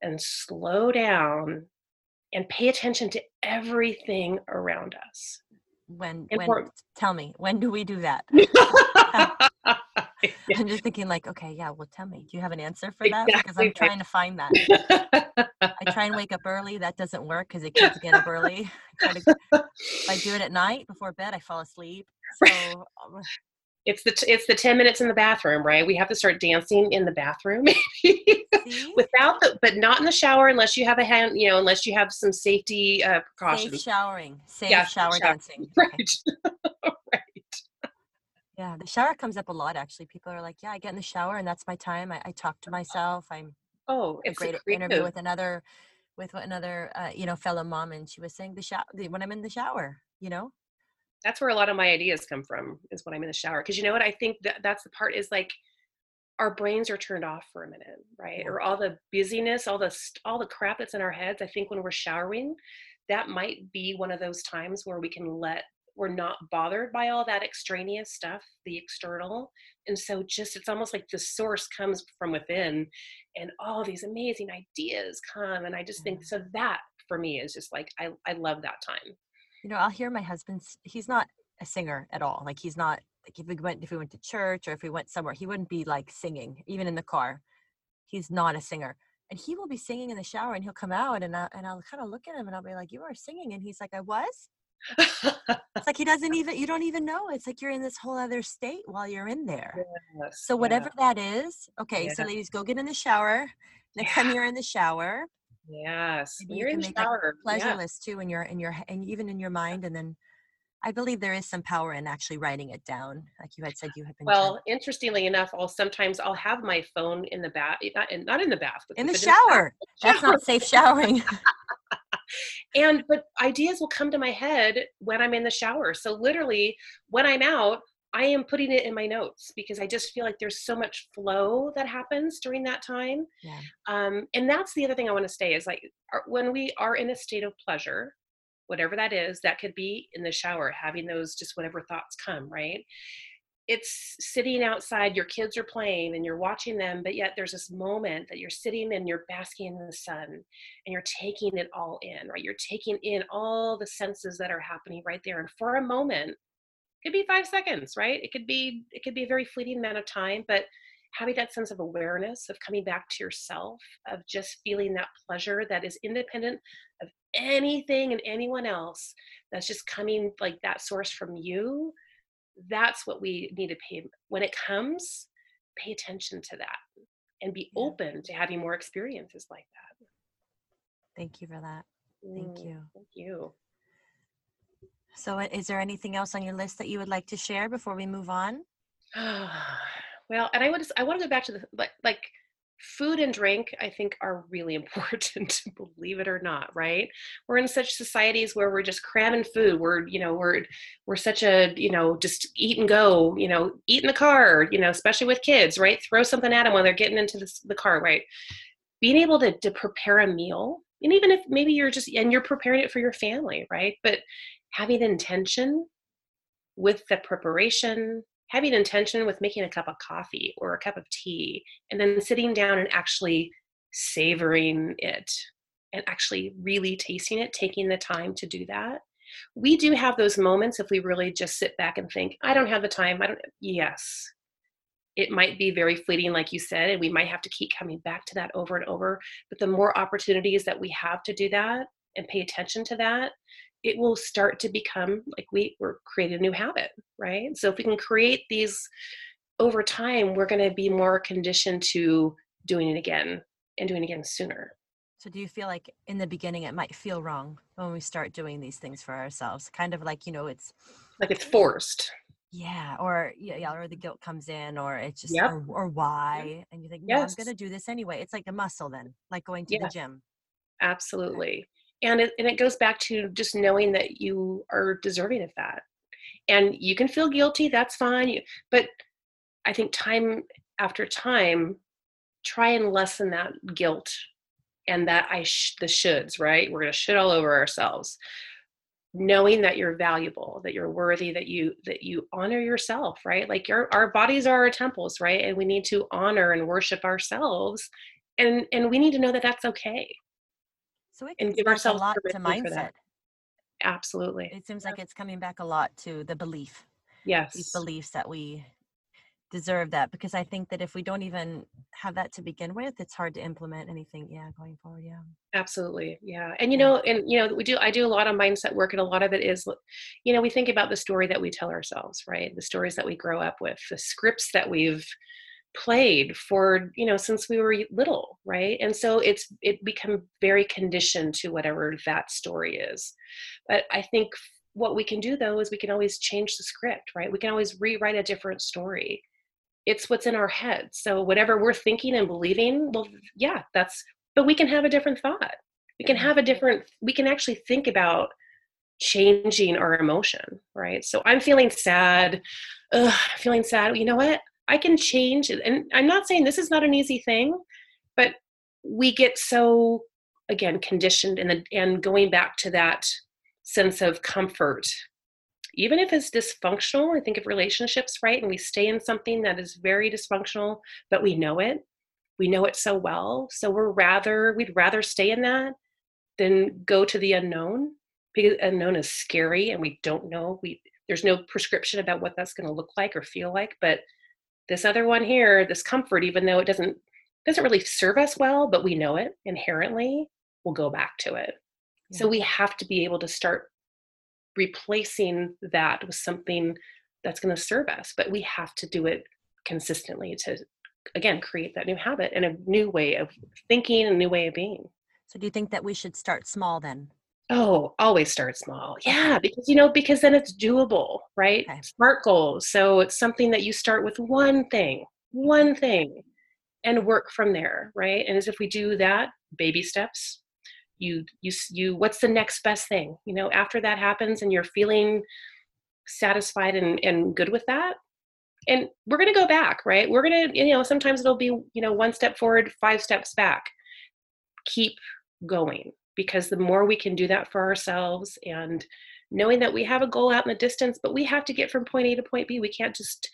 and slow down and pay attention to everything around us When, when, Important. tell me, when do we do that? Um, Yeah. I'm just thinking like, okay, yeah, well, tell me, do you have an answer for that? Because I'm right. trying to find that. I try and wake up early. That doesn't work because the kids get up early. I to, I do it at night before bed, I fall asleep. So um, it's the t- it's the 10 minutes in the bathroom right we have to start dancing in the bathroom without the but not in the shower unless you have a hand you know unless you have some safety uh safe precautions showering, safe Yeah, shower shower. dancing. right Okay. right Yeah, the shower comes up a lot actually. People are like, yeah, I get in the shower and that's my time. I, I talk to myself. I'm oh a great a interview with another with another uh, you know fellow mom and she was saying the shower when i'm in the shower you know that's where a lot of my ideas come from is when i'm in the shower because you know what i think that that's the part is like our brains are turned off for a minute right Yeah. or all the busyness all the all the crap that's in our heads i think when we're showering that might be one of those times where we can let we're not bothered by all that extraneous stuff the external and so just it's almost like the source comes from within and all these amazing ideas come and i just think mm. so that for me is just like i, I love that time. You know i'll hear my husband's he's not a singer at all like he's not like if we went if we went to church or if we went somewhere he wouldn't be like singing even in the car. He's not a singer and he will be singing in the shower and he'll come out and, I, and i'll kind of look at him and i'll be like you are singing and he's like i was it's like he doesn't even you don't even know it's like you're in this whole other state while you're in there Yes, So yeah. whatever that is, okay. So ladies, go get in the shower. Next time you're in the shower, Yes, maybe when you you're in can the make a shower. pleasure yeah. list too in your in your and even in your mind, and then I believe there is some power in actually writing it down, like you had said you had been trying- Well, interestingly enough, I'll sometimes I'll have my phone in the bath, eh, not in, not in the bath, but in the but shower. That's not safe showering. And but ideas will come to my head when i'm in the shower. So literally when i'm out i am putting it in my notes because i just feel like there's so much flow that happens during that time. Yeah. um, and that's the other thing i want to say is like when we are in a state of pleasure whatever that is that could be in the shower having those just whatever thoughts come right it's sitting outside your kids are playing and you're watching them but yet there's this moment that you're sitting and you're basking in the sun and you're taking it all in right? You're taking in all the senses that are happening right there. And for a moment it could be five seconds right? It could be it could be a very fleeting amount of time but having that sense of awareness of coming back to yourself of just feeling that pleasure that is independent of anything and anyone else that's just coming like that source from you that's what we need to pay when it comes pay attention to that and be Yeah. open to having more experiences like that Thank you for that. Thank Mm, you. thank you So, is there anything else on your list that you would like to share before we move on? well and i want to i want to go back to the like like food and drink i think are really important believe it or not right? We're in such societies where we're just cramming food we're you know we're we're such a you know just eat and go you know eat in the car you know especially with kids right? Throw something at them when they're getting into the, the car right? Being able to, to prepare a meal and even if maybe you're just and you're preparing it for your family right? But having intention with the preparation having intention with making a cup of coffee or a cup of tea and then sitting down and actually savoring it and actually really tasting it taking the time to do that. We do have those moments if we really just sit back and think i don't have the time i don't yes. It might be very fleeting like you said and we might have to keep coming back to that over and over but the more opportunities that we have to do that and pay attention to that it will start to become like we we're creating a new habit right so if we can create these over time we're going to be more conditioned to doing it again and doing it again sooner So, do you feel like in the beginning it might feel wrong when we start doing these things for ourselves? Kind of like, you know, it's, like it's forced yeah, or yeah, or the guilt comes in, or it's just, Yep. or, or why, and you think, no, I'm going to do this anyway. It's like a muscle, then, like going to Yeah. the gym. absolutely and it, and it goes back to just knowing that you are deserving of that. And you can feel guilty that's fine you, but i think time after time try and lessen that guilt and that i sh- the shoulds right? We're going to shit all over ourselves. Knowing that you're valuable that you're worthy that you that you honor yourself right? Like your our bodies are our temples right? And we need to honor and worship ourselves. And and we need to know that that's okay So, it And comes give ourselves a lot to mindset. that. absolutely It seems like it's coming back a lot to the belief. these yes beliefs that we deserve that because I think that if we don't even have that to begin with, it's hard to implement anything. Yeah, going forward. Yeah. absolutely yeah and you Yeah. know and you know we do i do a lot of mindset work and a lot of it is you know we think about the story that we tell ourselves right the stories that we grow up with the scripts that we've played for you know since we were little right? And so it's it become very conditioned to whatever that story is. But i think what we can do though is we can always change the script right? We can always rewrite a different story. It's what's in our head. So whatever we're thinking and believing well yeah that's but we can have a different thought. We can have a different we can actually think about changing our emotion right? So i'm feeling sad. Ugh, feeling sad. You know what i can change and i'm not saying this is not an easy thing but we get so again conditioned and and going back to that sense of comfort. Even if it's dysfunctional i think of relationships right and we stay in something that is very dysfunctional but we know it. We know it so well so we're rather we'd rather stay in that than go to the unknown because unknown is scary and we don't know we there's no prescription about what that's going to look like or feel like but this other one here this comfort even though it doesn't doesn't really serve us well but we know it inherently we'll go back to it. So we have to be able to start replacing that with something that's going to serve us but we have to do it consistently to again create that new habit and a new way of thinking a new way of being. So, do you think that we should start small then? Oh always start small. Yeah because you know because then it's doable right? Okay. smart goals. So it's something that you start with one thing one thing and work from there right? And as if we do that baby steps you you you what's the next best thing? You know after that happens and you're feeling satisfied and and good with that and we're going to go back right? We're going to you know sometimes it'll be you know one step forward five steps back. Keep going because the more we can do that for ourselves and knowing that we have a goal out in the distance but we have to get from point a to point b we can't just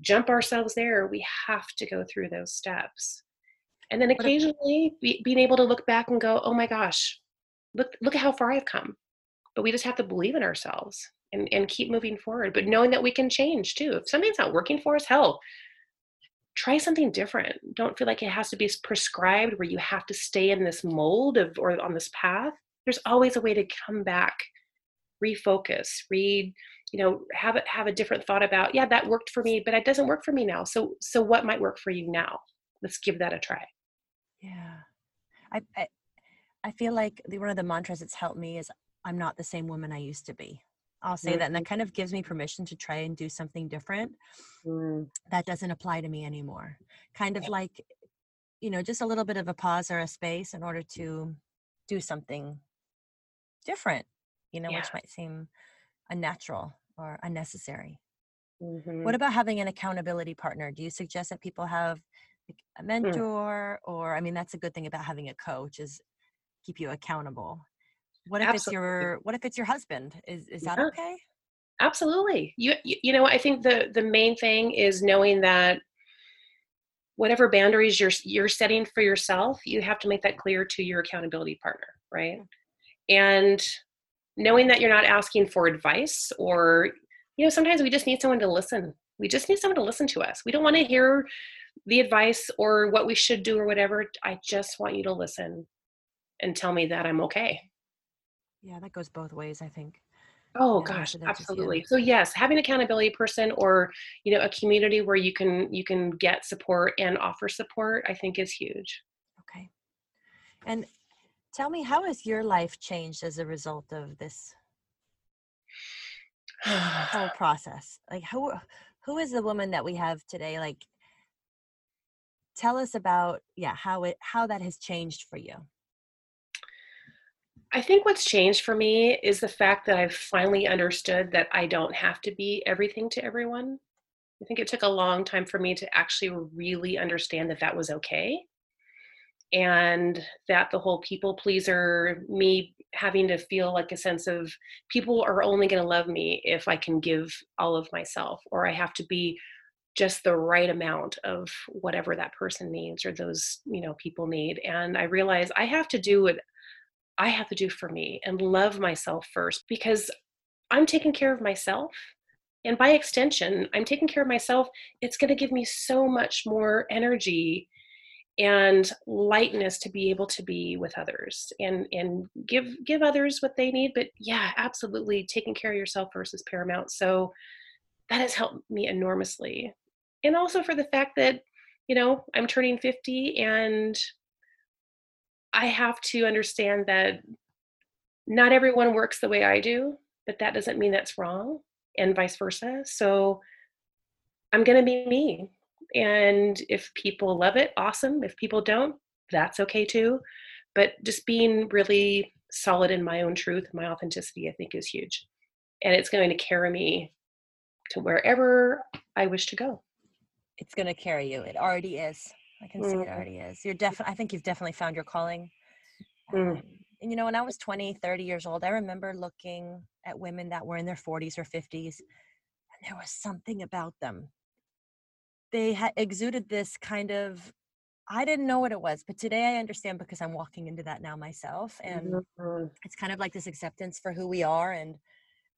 jump ourselves there. We have to go through those steps. And then occasionally be, being able to look back and go oh my gosh look look at how far i've come. But we just have to believe in ourselves and, and keep moving forward but knowing that we can change too. If something's not working for us hell try something different. Don't feel like it has to be prescribed where you have to stay in this mold of or on this path. There's always a way to come back refocus read you know have have a different thought about yeah that worked for me but it doesn't work for me now. So so what might work for you now? Let's give that a try. Yeah. I i, I feel like one of the mantras that's helped me is i'm not the same woman i used to be i'll say mm-hmm. that and that kind of gives me permission to try and do something different mm. that doesn't apply to me anymore kind of like you know just a little bit of a pause or a space in order to do something different you know yeah. which might seem unnatural or unnecessary mm-hmm. what about having an accountability partner do you suggest that people have a hmm. mentor mm. or i mean that's a good thing about having a coach is keep you accountable what if Absolutely. it's your what if it's your husband is is that yeah. okay Absolutely. You you know, I think the the main thing is knowing that whatever boundaries you're you're setting for yourself, you have to make that clear to your accountability partner, right? Hmm. And knowing that you're not asking for advice or you know, sometimes we just need someone to listen. We just need someone to listen to us. We don't want to hear the advice or what we should do or whatever. I just want you to listen and tell me that I'm okay. Yeah, that goes both ways, I think. Oh yeah, gosh, absolutely. So yes, having an accountability person or you know a community where you can you can get support and offer support, I think is huge. Okay. And tell me, how has your life changed as a result of this whole process? Like, who who is the woman that we have today? Like, tell us about yeah how it how that has changed for you. I think what's changed for me is the fact that I've finally understood that I don't have to be everything to everyone. I think it took a long time for me to actually really understand that that was okay. And that the whole people pleaser, me having to feel like a sense of people are only going to love me if I can give all of myself, or I have to be just the right amount of whatever that person needs or those you know people need and i realize i have to do what I have to do for me and love myself first because I'm taking care of myself. And by extension, I'm taking care of myself. It's going to give me so much more energy and lightness to be able to be with others and and give give others what they need but yeah absolutely taking care of yourself first is paramount so that has helped me enormously and also for the fact that you know i'm turning 50 and I have to understand that not everyone works the way I do, but that doesn't mean that's wrong, and vice versa. So I'm going to be me. And if people love it, awesome. If people don't, that's okay too. But just being really solid in my own truth, my authenticity, I think is huge. And it's going to carry me to wherever I wish to go. It's going to carry you. It already is. I can see it mm-hmm. already is. You're definitely, I think you've definitely found your calling. Mm. Um, and you know, when I was 20, 30 years old, I remember looking at women that were in their 40s or 50s, and there was something about them. They had exuded this kind of, I didn't know what it was, but today I understand because I'm walking into that now myself. And mm-hmm. it's kind of like this acceptance for who we are, and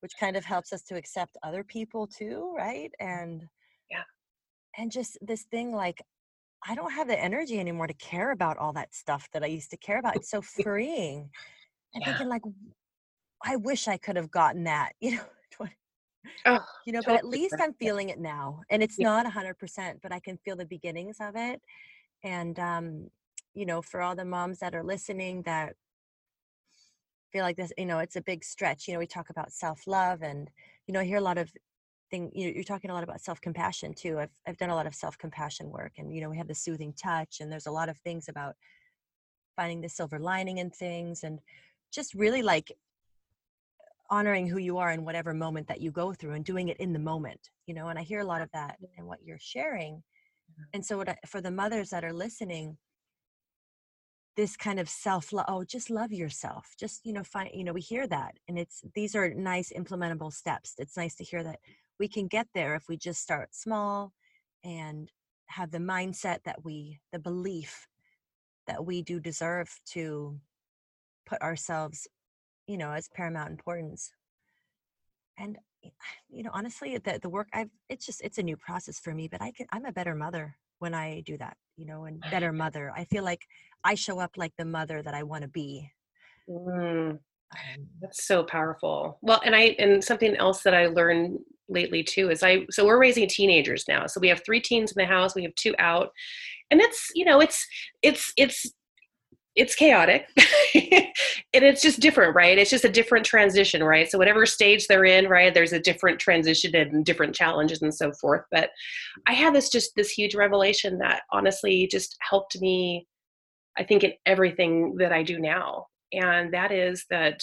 which kind of helps us to accept other people too, right? And yeah. And just this thing like I don't have the energy anymore to care about all that stuff that I used to care about. It's so freeing. And yeah. thinking like, I wish I could have gotten that, you know, oh, you know, totally. but at least I'm feeling it now. And it's yeah. not a hundred percent, but I can feel the beginnings of it. And, um, you know, for all the moms that are listening that feel like this, you know, it's a big stretch. You know, we talk about self love and, you know, I hear a lot of thing you know, you're talking a lot about self-compassion too I've, I've done a lot of self-compassion work and you know we have the soothing touch and there's a lot of things about finding the silver lining in things and just really like honoring who you are in whatever moment that you go through and doing it in the moment you know and i hear a lot of that and what you're sharing and so what I, for the mothers that are listening this kind of self love oh just love yourself just you know find you know we hear that and it's these are nice implementable steps it's nice to hear that we can get there if we just start small and have the mindset that we the belief that we do deserve to put ourselves you know as paramount importance. And you know honestly the, the work i've it's just it's a new process for me but i can i'm a better mother when i do that you know and better mother. I feel like i show up like the mother that i want to be. Mm, Um, that's so powerful. Well, and I and something else that I learned lately too is I so we're raising teenagers now. So we have three teens in the house, we have two out. And it's, you know, it's it's it's it's chaotic and it's just different right it's just a different transition right so whatever stage they're in right there's a different transition and different challenges and so forth but i had this just this huge revelation that honestly just helped me i think in everything that i do now and that is that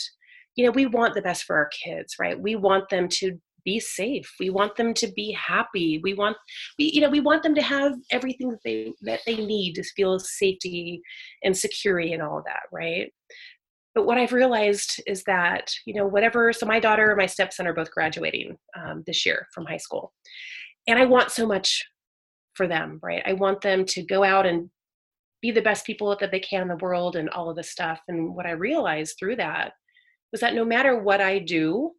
you know we want the best for our kids right? We want them to be safe. We want them to be happy. We want we you know we want them to have everything that they that they need to feel safety and security and all of that right? But what i've realized is that you know whatever so my daughter and my stepson are both graduating um, this year from high school and i want so much for them right? I want them to go out and be the best people that they can in the world and all of this stuff. And what i realized through that was that no matter what i do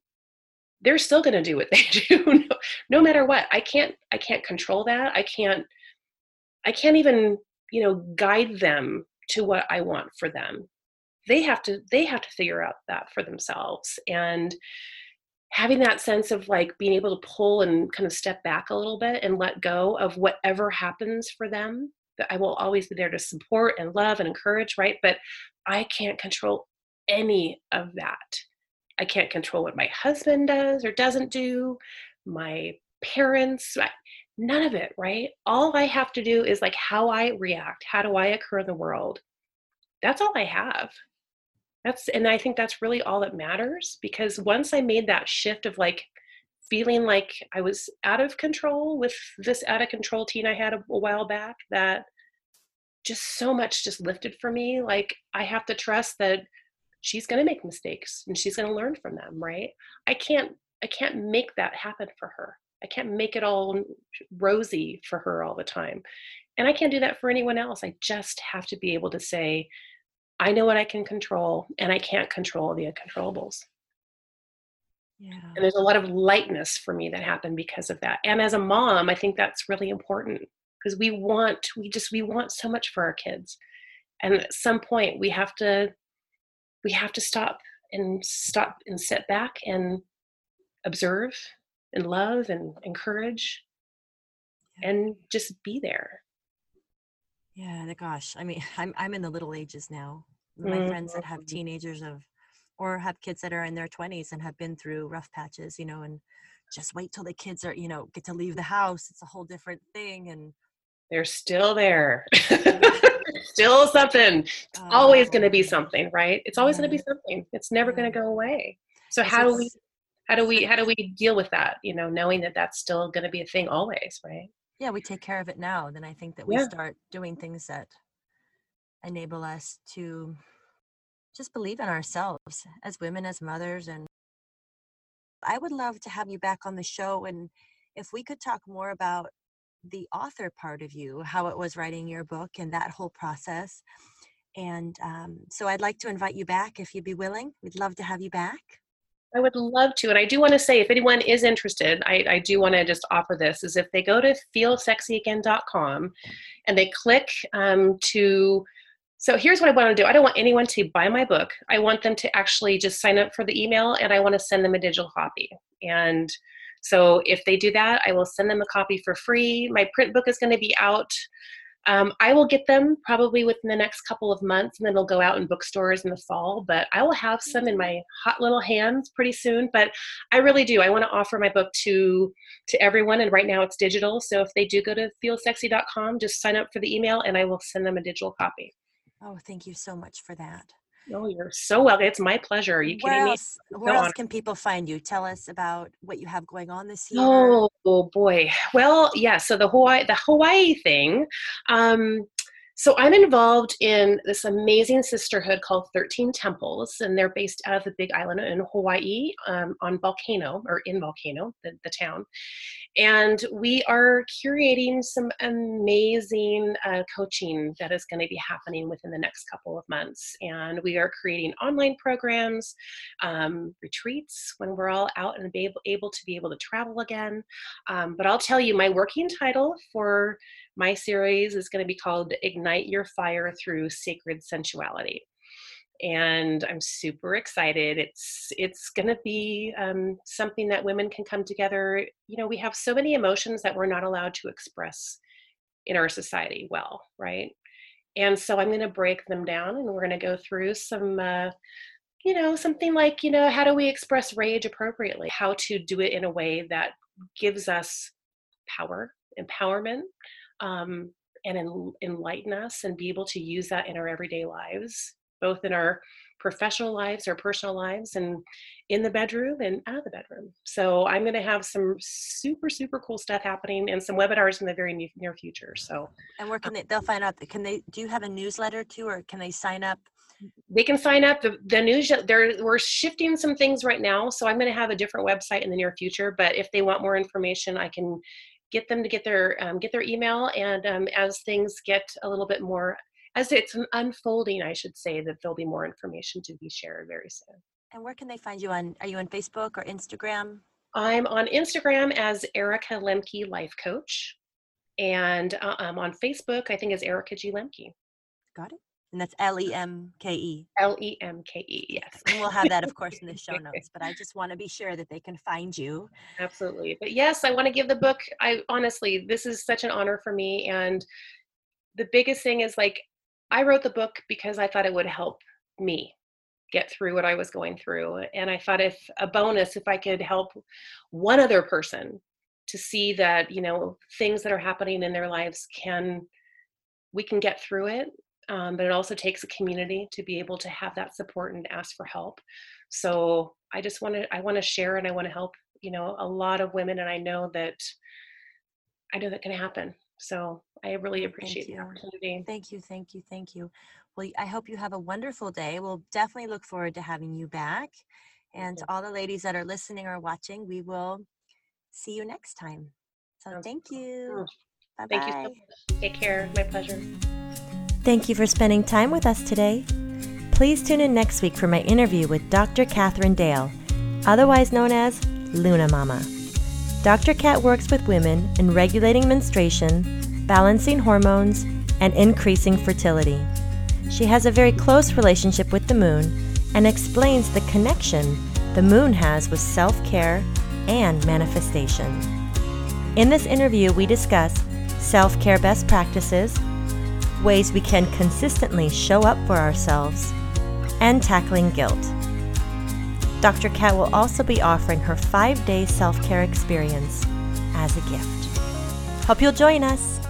they're still going to do what they do no, no matter what. I can't i can't control that. I can't i can't even you know guide them to what i want for them. They have to they have to figure out that for themselves. And having that sense of like being able to pull and kind of step back a little bit and let go of whatever happens for them that i will always be there to support and love and encourage right but i can't control any of that I can't control what my husband does or doesn't do, my parents, none of it, right? All I have to do is like how I react, how do I occur in the world. That's all I have. That's and I think that's really all that matters because once I made that shift of like feeling like I was out of control with this out of control teen I had a, a while back that just so much just lifted for me like I have to trust that she's going to make mistakes and she's going to learn from them right? I can't i can't make that happen for her. I can't make it all rosy for her all the time. And i can't do that for anyone else. I just have to be able to say i know what i can control and i can't control the uncontrollables yeah. And there's a lot of lightness for me that happened because of that. And as a mom, I think that's really important because we want, we just, we want so much for our kids. And at some point, we have to we have to stop and stop and sit back and observe and love and encourage yeah. and just be there yeah gosh i mean i'm i'm in the little ages now my mm-hmm. friends that have teenagers of or have kids that are in their 20s and have been through rough patches you know and just wait till the kids are you know get to leave the house it's a whole different thing and they're still there still something. It's oh, always going to be something, right? It's always going to be something. It's never going to go away. So how do we how do we how do we deal with that? You know, knowing that that's still going to be a thing always, right? Yeah, we take care of it now. Then I think that we yeah. start doing things that enable us to just believe in ourselves as women, as mothers, and I would love to have you back on the show and if we could talk more about the author part of you, how it was writing your book and that whole process. And um, so I'd like to invite you back if you'd be willing. We'd love to have you back. I would love to. And I do want to say, if anyone is interested, I, I do want to just offer this is if they go to feelsexyagain.com and they click um, to, so here's what I want to do. I don't want anyone to buy my book. I want them to actually just sign up for the email and I want to send them a digital copy. And so if they do that, I will send them a copy for free. My print book is going to be out. Um, I will get them probably within the next couple of months, and then they'll go out in bookstores in the fall. But I will have some in my hot little hands pretty soon. But I really do. I want to offer my book to to everyone, and right now it's digital. So if they do go to feelsexy.com, just sign up for the email, and I will send them a digital copy. Oh, thank you so much for that. Oh, you're so welcome. It's my pleasure. Are you Where kidding me? where else can people find you? Tell us about what you have going on this year. Oh, oh boy. Well, yeah. So the Hawaii, the Hawaii thing. Um, so I'm involved in this amazing sisterhood called 13 Temples, and they're based out of the Big Island in Hawaii, um, on Volcano or in Volcano, the, the town. And we are curating some amazing uh, coaching that is going to be happening within the next couple of months. And we are creating online programs, um, retreats when we're all out and be able, able to be able to travel again. Um, but I'll tell you, my working title for my series is going to be called Ignite Your Fire Through Sacred Sensuality. And I'm super excited. It's it's going to be um, something that women can come together. You know, we have so many emotions that we're not allowed to express in our society well, right? And so I'm going to break them down, and we're going to go through some uh, you know, something like, you know, how do we express rage appropriately? How to do it in a way that gives us power, empowerment, um, and en- enlighten us and be able to use that in our everyday lives, both in our professional lives, our personal lives, and in the bedroom and out of the bedroom. So I'm going to have some super, super cool stuff happening and some webinars in the very near, near future. So And where can they? They'll find out. Can they? Do you have a newsletter too, or can they sign up? they can sign up the, the news there we're shifting some things right now so i'm going to have a different website in the near future but if they want more information i can get them to get their um, get their email and um, as things get a little bit more as it's unfolding i should say that there'll be more information to be shared very soon And where can they find you on? Are you on Facebook or Instagram? i'm on instagram as erica lemke life coach and uh, i'm on facebook i think as erica g lemke Got it. And that's L E M K E. l-e-m-k-e yes And we'll have that, of course, in the show notes. But I just want to be sure that they can find you. absolutely but yes i want to give the book i honestly this is such an honor for me and the biggest thing is like i wrote the book because i thought it would help me get through what i was going through and i thought if a bonus if i could help one other person to see that you know things that are happening in their lives can we can get through it um, but it also takes a community to be able to have that support and ask for help. So i just want to i want to share and i want to help you know a lot of women and i know that i know that can happen so i really Thank appreciate the opportunity Thank you, thank you, thank you. Well, I hope you have a wonderful day. We'll definitely look forward to having you back. And you. to all the ladies that are listening or watching, we will see you next time. So Sounds thank you. Bye thank you so bye. take care my pleasure Thank you for spending time with us today. Please tune in next week for my interview with Dr. Catherine Dale, otherwise known as Luna Mama. Dr. Cat works with women in regulating menstruation, balancing hormones, and increasing fertility. She has a very close relationship with the moon and explains the connection the moon has with self care and manifestation. In this interview, we discuss self care best practices, ways we can consistently show up for ourselves, and tackling guilt. Dr. Kat will also be offering her five day self care experience as a gift. Hope you'll join us.